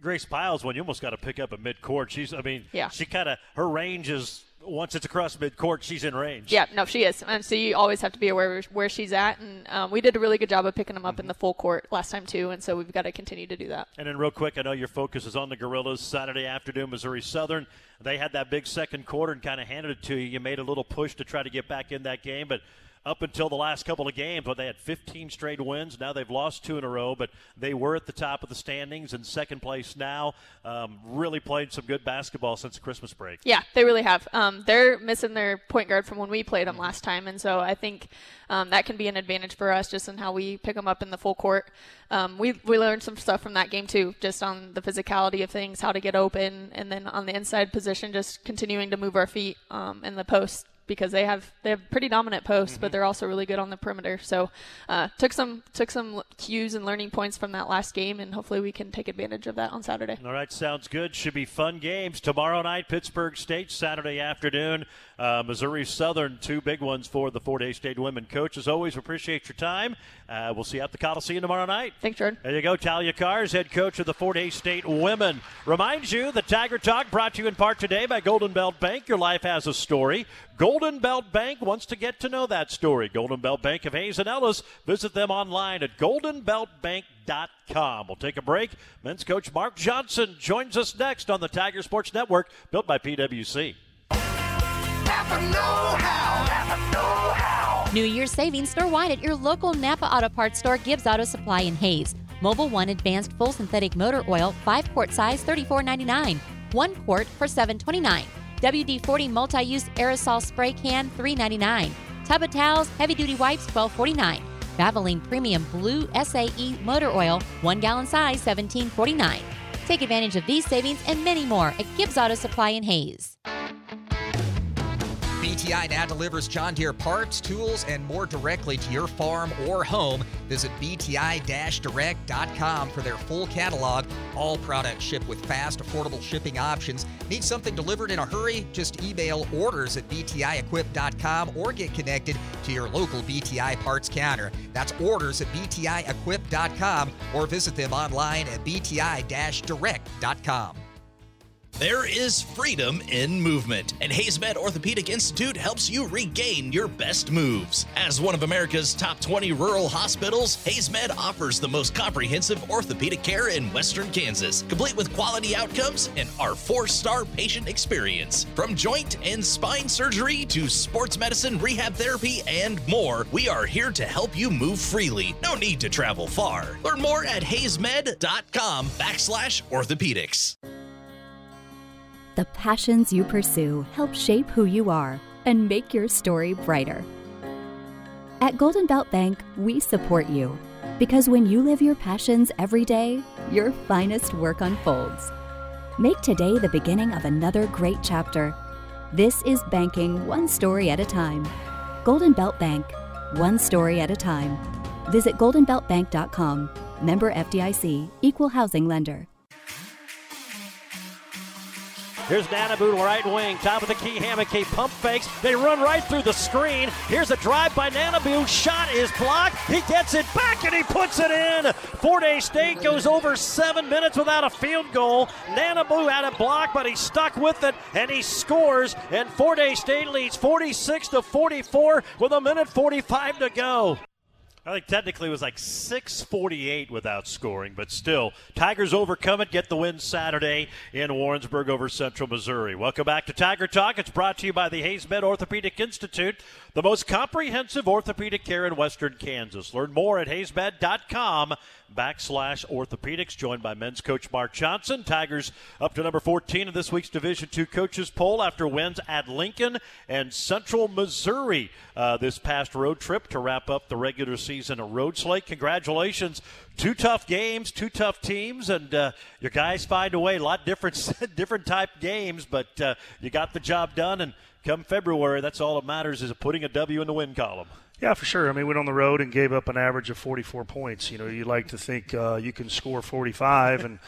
Grace Pyle's, one you almost got to pick up at midcourt. She's, I mean, Yeah. she kind of her range is once it's across midcourt, she's in range. Yeah, no, she is. And so you always have to be aware of where she's at. And um, we did a really good job of picking them up in the full court last time, too. And so we've got to continue to do that. And then, real quick, I know your focus is on the Gorillas Saturday afternoon, Missouri Southern. They had that big second quarter and kind of handed it to you. You made a little push to try to get back in that game, but up until the last couple of games, but they had 15 straight wins. Now they've lost two in a row, but they were at the top of the standings in second place now. Um, really played some good basketball since Christmas break. Yeah, they really have. Um, they're missing their point guard from when we played them last time, and so I think um, that can be an advantage for us just in how we pick them up in the full court. Um, we we learned some stuff from that game too, just on the physicality of things, how to get open, and then on the inside position, just continuing to move our feet um, in the post because they have they have pretty dominant posts, but they're also really good on the perimeter. So uh, took some took some cues and learning points from that last game, and hopefully we can take advantage of that on Saturday. All right, sounds good. Should be fun games tomorrow night. Pittsburgh State Saturday afternoon. Uh, Missouri Southern, two big ones for the Fort Hays State women. Coach, as always, appreciate your time. Uh, we'll see you at the Coliseum tomorrow night. Thanks, Jordan. There you go, Talia Kahrs, head coach of the Fort Hays State women. Reminds you, the Tiger Talk brought to you in part today by Golden Belt Bank. Your life has a story. Golden Belt Bank wants to get to know that story. Golden Belt Bank of Hays and Ellis. Visit them online at goldenbeltbank.com. We'll take a break. Men's coach Mark Johnson joins us next on the Tiger Sports Network, built by PWC. New Year's savings store wide at your local Napa Auto Parts store Gibbs Auto Supply in Hays. Mobil 1 Advanced Full Synthetic Motor Oil, 5 quart size, $34.99. 1 quart for $7.29. WD 40 Multi Use Aerosol Spray Can, $3.99. Tub of Towels, Heavy Duty Wipes, $12.49. Valvoline Premium Blue SAE Motor Oil, 1 gallon size, $17.49. Take advantage of these savings and many more at Gibbs Auto Supply in Hays. BTI now delivers John Deere parts, tools, and more directly to your farm or home. Visit BTI-direct.com for their full catalog. All products ship with fast, affordable shipping options. Need something delivered in a hurry? Just email orders at BTIequip.com or get connected to your local BTI parts counter. That's orders at BTIequip.com or visit them online at BTI-direct.com. There is freedom in movement, and HaysMed Orthopedic Institute helps you regain your best moves. As one of America's top 20 rural hospitals, HaysMed offers the most comprehensive orthopedic care in western Kansas, complete with quality outcomes and our four star patient experience. From joint and spine surgery to sports medicine, rehab therapy, and more, we are here to help you move freely. No need to travel far. Learn more at haysmed.com backslash orthopedics. The passions you pursue help shape who you are and make your story brighter. At Golden Belt Bank, we support you because when you live your passions every day, your finest work unfolds. Make today the beginning of another great chapter. This is banking one story at a time. Golden Belt Bank, one story at a time. Visit goldenbeltbank.com. Member FDIC, Equal Housing Lender. Here's Nanabu, right wing, top of the key, Hamake pump fakes. They run right through the screen. Here's a drive by Nanabu. Shot is blocked. He gets it back and he puts it in. Fort Hays State goes over seven minutes without a field goal. Nanabu had a block, but he stuck with it and he scores. And Fort Hays State leads 46 to 44 with a minute 45 to go. I think technically it was like 648 without scoring, but still, Tigers overcome it, get the win Saturday in Warrensburg over Central Missouri. Welcome back to Tiger Talk. It's brought to you by the HaysMed Orthopedic Institute. the most comprehensive orthopedic care in Western Kansas. Learn more at haysmed.com backslash orthopedics. Joined by men's coach Mark Johnson. Tigers up to number 14 in this week's Division II coaches poll after wins at Lincoln and Central Missouri uh, this past road trip to wrap up the regular season at road slate. Congratulations. Two tough games, two tough teams, and uh, your guys find a way. A lot different, different type games, but uh, you got the job done. And come February, that's all that matters is putting a W in the win column. Yeah, for sure. I mean, went on the road and gave up an average of 44 points. You know, you like to think uh, you can score 45, and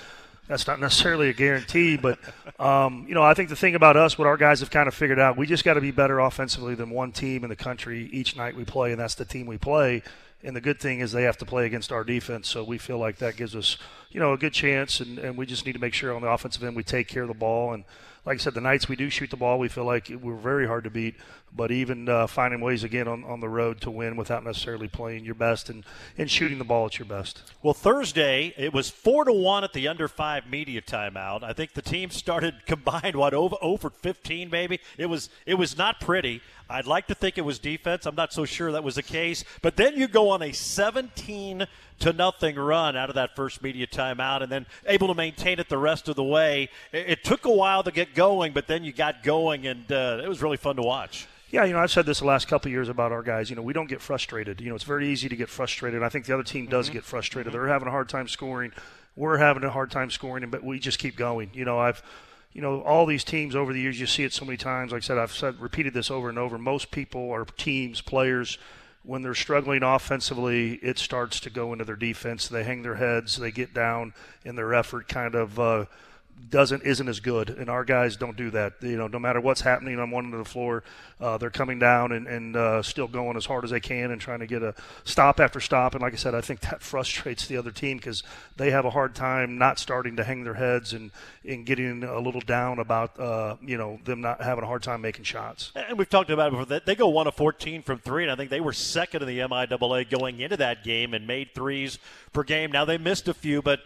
that's not necessarily a guarantee. But um, you know, I think the thing about us, what our guys have kind of figured out, we just got to be better offensively than one team in the country each night we play, and that's the team we play. And the good thing is they have to play against our defense, so we feel like that gives us, you know, a good chance. And, and we just need to make sure on the offensive end we take care of the ball. And like I said, the nights we do shoot the ball, we feel like we're very hard to beat. But even uh, finding ways again on, on the road to win without necessarily playing your best and, and shooting the ball at your best. Well, Thursday it was four to one at the under five media timeout. I think the team started combined what over fifteen, maybe. It was it was not pretty. I'd like to think it was defense. I'm not so sure that was the case. But then you go on a 17 to nothing run out of that first media timeout, and then able to maintain it the rest of the way. It, it took a while to get going, but then you got going, and uh, it was really fun to watch. Yeah, you know, I've said this the last couple of years about our guys. You know, we don't get frustrated. You know, it's very easy to get frustrated. I think the other team does Mm-hmm. get frustrated. They're having a hard time scoring. We're having a hard time scoring, but we just keep going. You know, I've, you know, all these teams over the years, you see it so many times. Like I said, I've said repeated this over and over. Most people or teams, players, when they're struggling offensively, it starts to go into their defense. They hang their heads, they get down, and their effort kind of uh, doesn't isn't as good. And our guys don't do that. You know, no matter what's happening on one end of the floor, uh, they're coming down and, and uh, still going as hard as they can and trying to get a stop after stop. And like I said, I think that frustrates the other team because they have a hard time not starting to hang their heads and, and getting a little down about uh, you know them not having a hard time making shots. And we've talked about it before. They- They go one of 14 from three, and I think they were second in the MIAA going into that game and made threes per game. Now they missed a few, but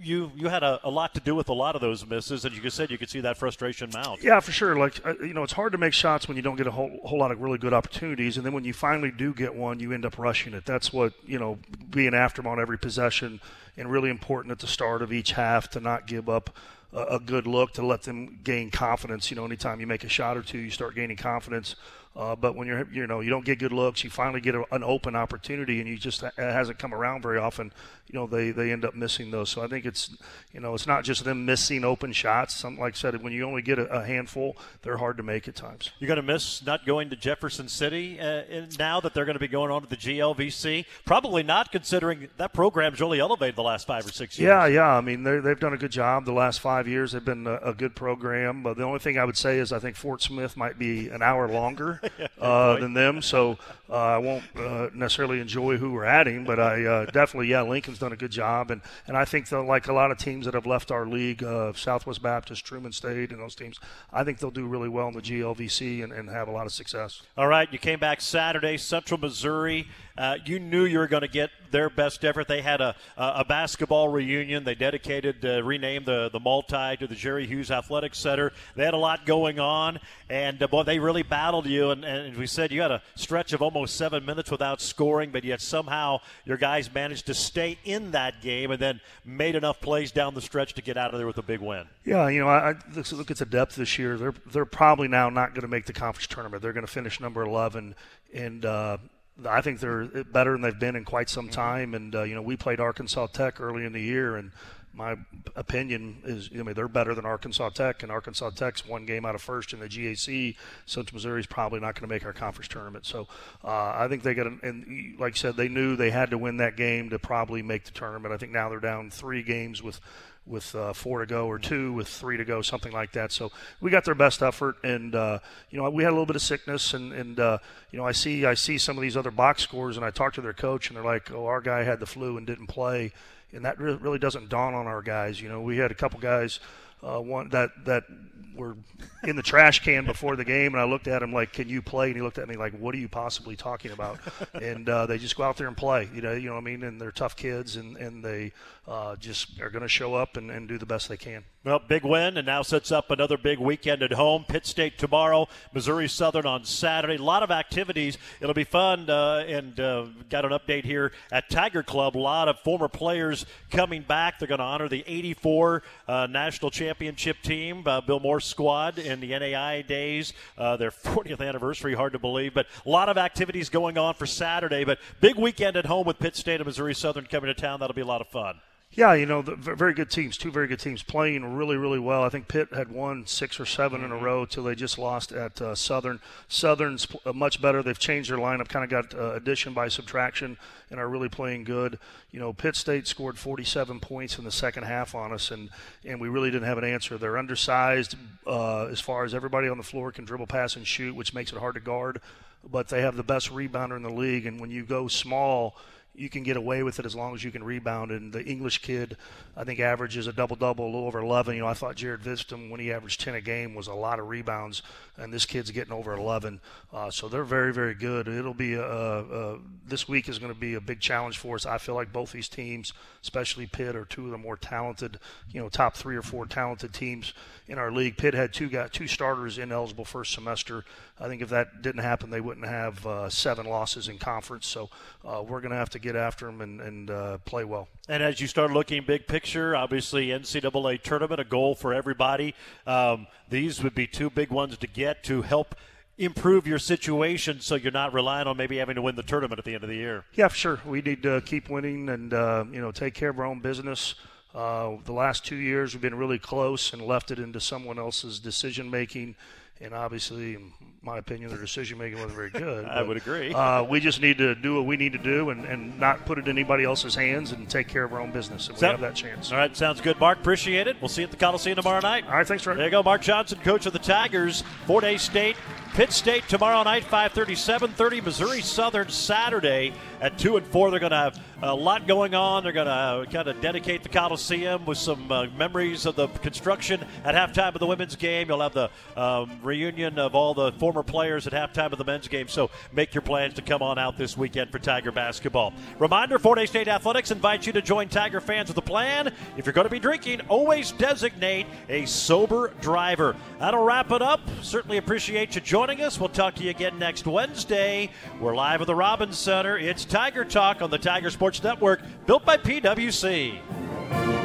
you you had a, a lot to do with a lot of those misses, and you said you could see that frustration mount. Yeah, for sure. Like uh, you know, it's hard to make shots when you don't get a whole whole lot of really good opportunities, and then when you finally do get one, you end up rushing it. That's what you know, being after them on every possession, and really important at the start of each half to not give up a, a good look to let them gain confidence. You know, anytime you make a shot or two, you start gaining confidence. Uh, but when you're, you know, you don't get good looks, you finally get a, an open opportunity, and you just it hasn't come around very often. You know, they they end up missing those. So I think it's, you know, it's not just them missing open shots. Some, like I said, when you only get a, a handful, they're hard to make at times. You're going to miss not going to Jefferson City uh, in, now that they're going to be going on to the GLVC. Probably not, considering that program's really elevated the last five or six years. Yeah, yeah. I mean, they've done a good job the last five years. They've been a, a good program. But the only thing I would say is I think Fort Smith might be an hour longer uh, than them. So uh, I won't uh, necessarily enjoy who we're adding, but I uh, definitely, yeah, Lincoln's done a good job. And, and I think, that, like a lot of teams that have left our league, uh, Southwest Baptist, Truman State, and those teams, I think they'll do really well in the GLVC and, and have a lot of success. All right, you came back Saturday, Central Missouri. Uh, you knew you were going to get their best effort. They had a, a basketball reunion. They dedicated, uh, renamed the the multi to the Jerry Hughes Athletic Center. They had a lot going on, and uh, boy, they really battled you. And, and we said you had a stretch of almost seven minutes without scoring, but yet somehow your guys managed to stay in that game and then made enough plays down the stretch to get out of there with a big win. Yeah, you know, I, I look, look at the depth this year. They're they're probably now not going to make the conference tournament. They're going to finish number eleven, and uh, I think they're better than they've been in quite some time. And uh, you know, we played Arkansas Tech early in the year, and my opinion is, I mean, they're better than Arkansas Tech, and Arkansas Tech's one game out of first in the GAC. Central Missouri's probably not going to make our conference tournament. So uh, I think they got, an, and like I said, they knew they had to win that game to probably make the tournament. I think now they're down three games with with uh, four to go or two with three to go, something like that. So we got their best effort, and uh, you know we had a little bit of sickness, and and uh, you know I see I see some of these other box scores, and I talk to their coach, and they're like, oh, our guy had the flu and didn't play, and that re- really doesn't dawn on our guys. You know, we had a couple guys, uh, one that that were in the trash can before the game, and I looked at him like, "Can you play?" And he looked at me like, "What are you possibly talking about?" and uh, they just go out there and play. You know, you know what I mean. And they're tough kids, and and they uh, just are going to show up and, and do the best they can. Well, big win, and now sets up another big weekend at home. Pitt State tomorrow, Missouri Southern on Saturday. A lot of activities. It'll be fun, uh, and uh, got an update here at Tiger Club. A lot of former players coming back. They're going to honor the 84 uh, national championship team, uh, Bill Morse's squad, in the NAIA days. Uh, their 40th anniversary, hard to believe, but a lot of activities going on for Saturday. But big weekend at home with Pitt State and Missouri Southern coming to town. That'll be a lot of fun. Yeah, you know, the, very good teams, two very good teams playing really, really well. I think Pitt had won six or 7 in a row till they just lost at uh, Southern. Southern's uh, much better. They've changed their lineup, kind of got uh, addition by subtraction, and are really playing good. You know, Pitt State scored 47 points in the second half on us, and and we really didn't have an answer. They're undersized uh, as far as everybody on the floor can dribble, pass, and shoot, which makes it hard to guard. But they have the best rebounder in the league, and when you go small you can get away with it as long as you can rebound. And the English kid, I think, averages a double double, a little over 11. You know, I thought Jared Vitztum, when he averaged 10 a game, was a lot of rebounds, and this kid's getting over 11. Uh, so they're very, very good. It'll be a, a, this week is going to be a big challenge for us. I feel like both these teams, especially Pitt, are two of the more talented, you know, top three or four talented teams in our league. Pitt had two got two starters ineligible first semester. I think if that didn't happen, they wouldn't have uh, seven losses in conference. So uh, we're going to have to get after them and, and uh, play well. And as you start looking big picture, obviously NCAA tournament, a goal for everybody. Um, these would be two big ones to get to help improve your situation so you're not relying on maybe having to win the tournament at the end of the year. Yeah, sure. We need to keep winning and uh, you know take care of our own business. Uh, the last two years we've been really close and left it into someone else's decision making and obviously, in my opinion, their decision making wasn't very good. I would agree. Uh, we just need to do what we need to do and, and not put it in anybody else's hands and take care of our own business. And we have that chance. All right, sounds good, Mark. Appreciate it. We'll see you at the Coliseum tomorrow night. All right, thanks, Rick. There you go, Mark Johnson, coach of the Tigers. Fort Hays State, Pitt State tomorrow night, 5:30, 7:30. Missouri Southern Saturday at two and four. They're going to have a lot going on. They're going to kind of dedicate the Coliseum with some uh, memories of the construction at halftime of the women's game. You'll have the um, reunion of all the former players at halftime of the men's game. So make your plans to come on out this weekend for Tiger basketball. Reminder: Fort Hays State Athletics invites you to join Tiger fans with a plan. If you're going to be drinking, always designate a sober driver. That'll wrap it up. Certainly appreciate you joining us. We'll talk to you again next Wednesday. We're live at the Robbins Center. It's Tiger Talk on the Tiger Sports Network, built by PWC.